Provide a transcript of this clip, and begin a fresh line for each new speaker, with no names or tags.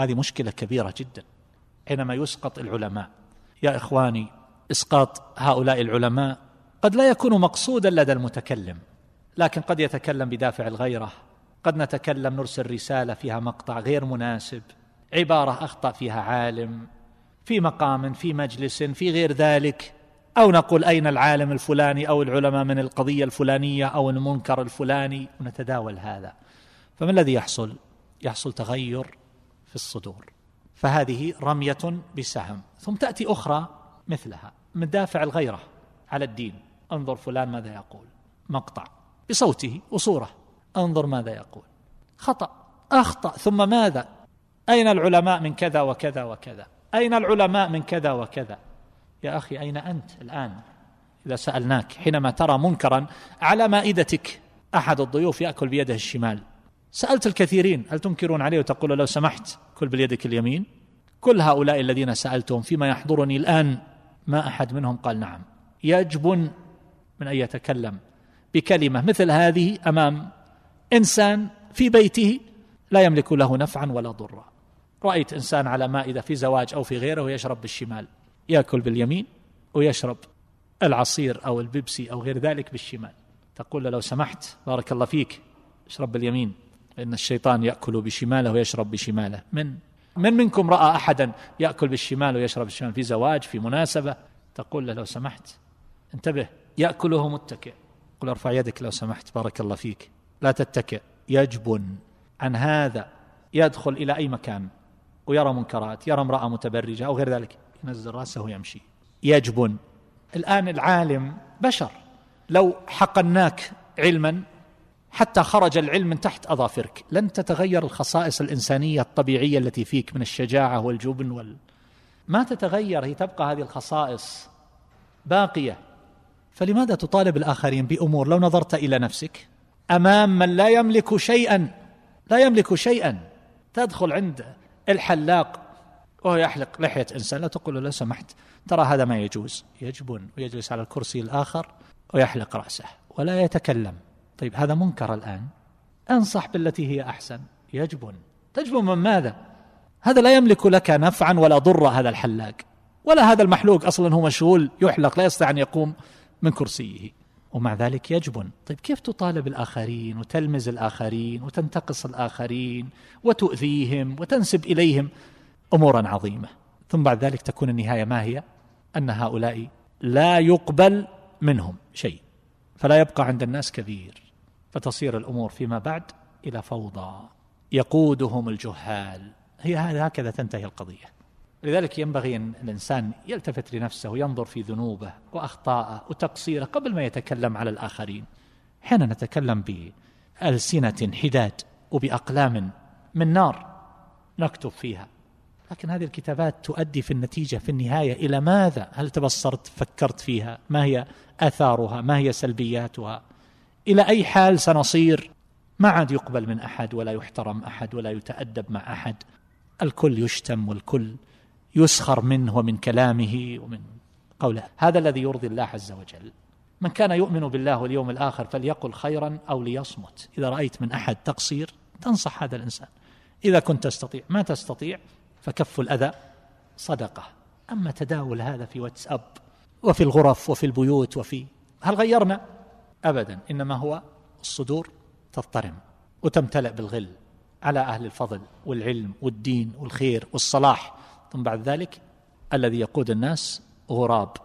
هذه مشكلة كبيرة جدا حينما يسقط العلماء. يا إخواني إسقاط هؤلاء العلماء قد لا يكون مقصودا لدى المتكلم لكن قد يتكلم بدافع الغيرة قد نتكلم نرسل رسالة فيها مقطع غير مناسب عبارة أخطأ فيها عالم في مقام في مجلس في غير ذلك. أو نقول أين العالم الفلاني أو العلماء من القضية الفلانية أو المنكر الفلاني ونتداول هذا. فما الذي يحصل؟ يحصل تغير. في الصدور. فهذه رمية بسهم. ثم تأتي أخرى مثلها. من دافع الغيرة على الدين. انظر فلان ماذا يقول. مقطع. بصوته وصورة. انظر ماذا يقول. خطأ. أخطأ. ثم ماذا؟ أين العلماء من كذا وكذا وكذا؟ أين العلماء من كذا وكذا؟ يا أخي أين أنت الآن؟ إذا سألناك حينما ترى منكرا على مائدتك أحد الضيوف يأكل بيده الشمال. سألت الكثيرين هل تنكرون عليه وتقول لو سمحت كل بيدك اليمين. كل هؤلاء الذين سألتهم فيما يحضرني الآن ما أحد منهم قال نعم. يجبن من أن يتكلم بكلمة مثل هذه أمام إنسان في بيته لا يملك له نفعا ولا ضرا. رأيت إنسان على مائدة في زواج أو في غيره يشرب بالشمال. يأكل باليمين ويشرب العصير أو البيبسي أو غير ذلك بالشمال. تقول له لو سمحت بارك الله فيك اشرب باليمين. فإن الشيطان يأكل بشماله ويشرب بشماله. من من منكم رأى أحدا يأكل بالشمال ويشرب بالشمال؟ في زواج في مناسبة؟ تقول له لو سمحت. انتبه يأكله متكئ. قل ارفع يدك لو سمحت بارك الله فيك. لا تتكئ يجبن. عن هذا يدخل إلى أي مكان؟ ويرى منكرات يرى امرأة متبرجة أو غير ذلك ينزل رأسه ويمشي. يجبن. الآن العالم بشر. لو حقناك علما حتى خرج العلم من تحت أظافرك. لن تتغير الخصائص الإنسانية الطبيعية التي فيك من الشجاعة والجبن وال... ما تتغير هي تبقى هذه الخصائص باقية. فلماذا تطالب الآخرين بأمور لو نظرت إلى نفسك؟ أمام من لا يملك شيئا لا يملك شيئا. تدخل عند الحلاق وهو يحلق لحية إنسان. لا تقول له لو سمحت ترى هذا ما يجوز. يجبن ويجلس على الكرسي الآخر ويحلق رأسه ولا يتكلم. طيب هذا منكر الآن. انصح بالتي هي أحسن. يجبن. تجبن من ماذا؟ هذا لا يملك لك نفعا ولا ضر هذا الحلاق. ولا هذا المحلوق أصلا هو مشغول يحلق لا يستطيع أن يقوم من كرسيه. ومع ذلك يجبن. طيب كيف تطالب الآخرين وتلمز الآخرين وتنتقص الآخرين وتؤذيهم وتنسب إليهم؟ أمورا عظيمة. ثم بعد ذلك تكون النهاية ما هي؟ أن هؤلاء لا يقبل منهم شيء. فلا يبقى عند الناس كثير. فتصير الأمور فيما بعد إلى فوضى. يقودهم الجهال. هي هكذا تنتهي القضية. لذلك ينبغي أن الإنسان يلتفت لنفسه وينظر في ذنوبه وأخطاءه وتقصيره قبل ما يتكلم على الآخرين. حين نتكلم بألسنة حداد وبأقلام من نار نكتب فيها. لكن هذه الكتابات تؤدي في النتيجة في النهاية إلى ماذا؟ هل تبصرت فكرت فيها؟ ما هي آثارها؟ ما هي سلبياتها؟ إلى أي حال سنصير. ما عاد يقبل من أحد ولا يحترم أحد ولا يتأدب مع أحد. الكل يشتم والكل يسخر منه ومن كلامه ومن قوله. هذا الذي يرضي الله عز وجل. من كان يؤمن بالله واليوم الآخر فليقل خيرا أو ليصمت. إذا رأيت من أحد تقصير تنصح هذا الإنسان. إذا كنت تستطيع ما تستطيع فكف الأذى. صدقة. أما تداول هذا في واتساب وفي الغرف وفي البيوت وفي هل غيرنا؟ أبدا. إنما هو الصدور تضطرم وتمتلئ بالغل على أهل الفضل والعلم والدين والخير والصلاح. ثم بعد ذلك الذي يقود الناس غراب.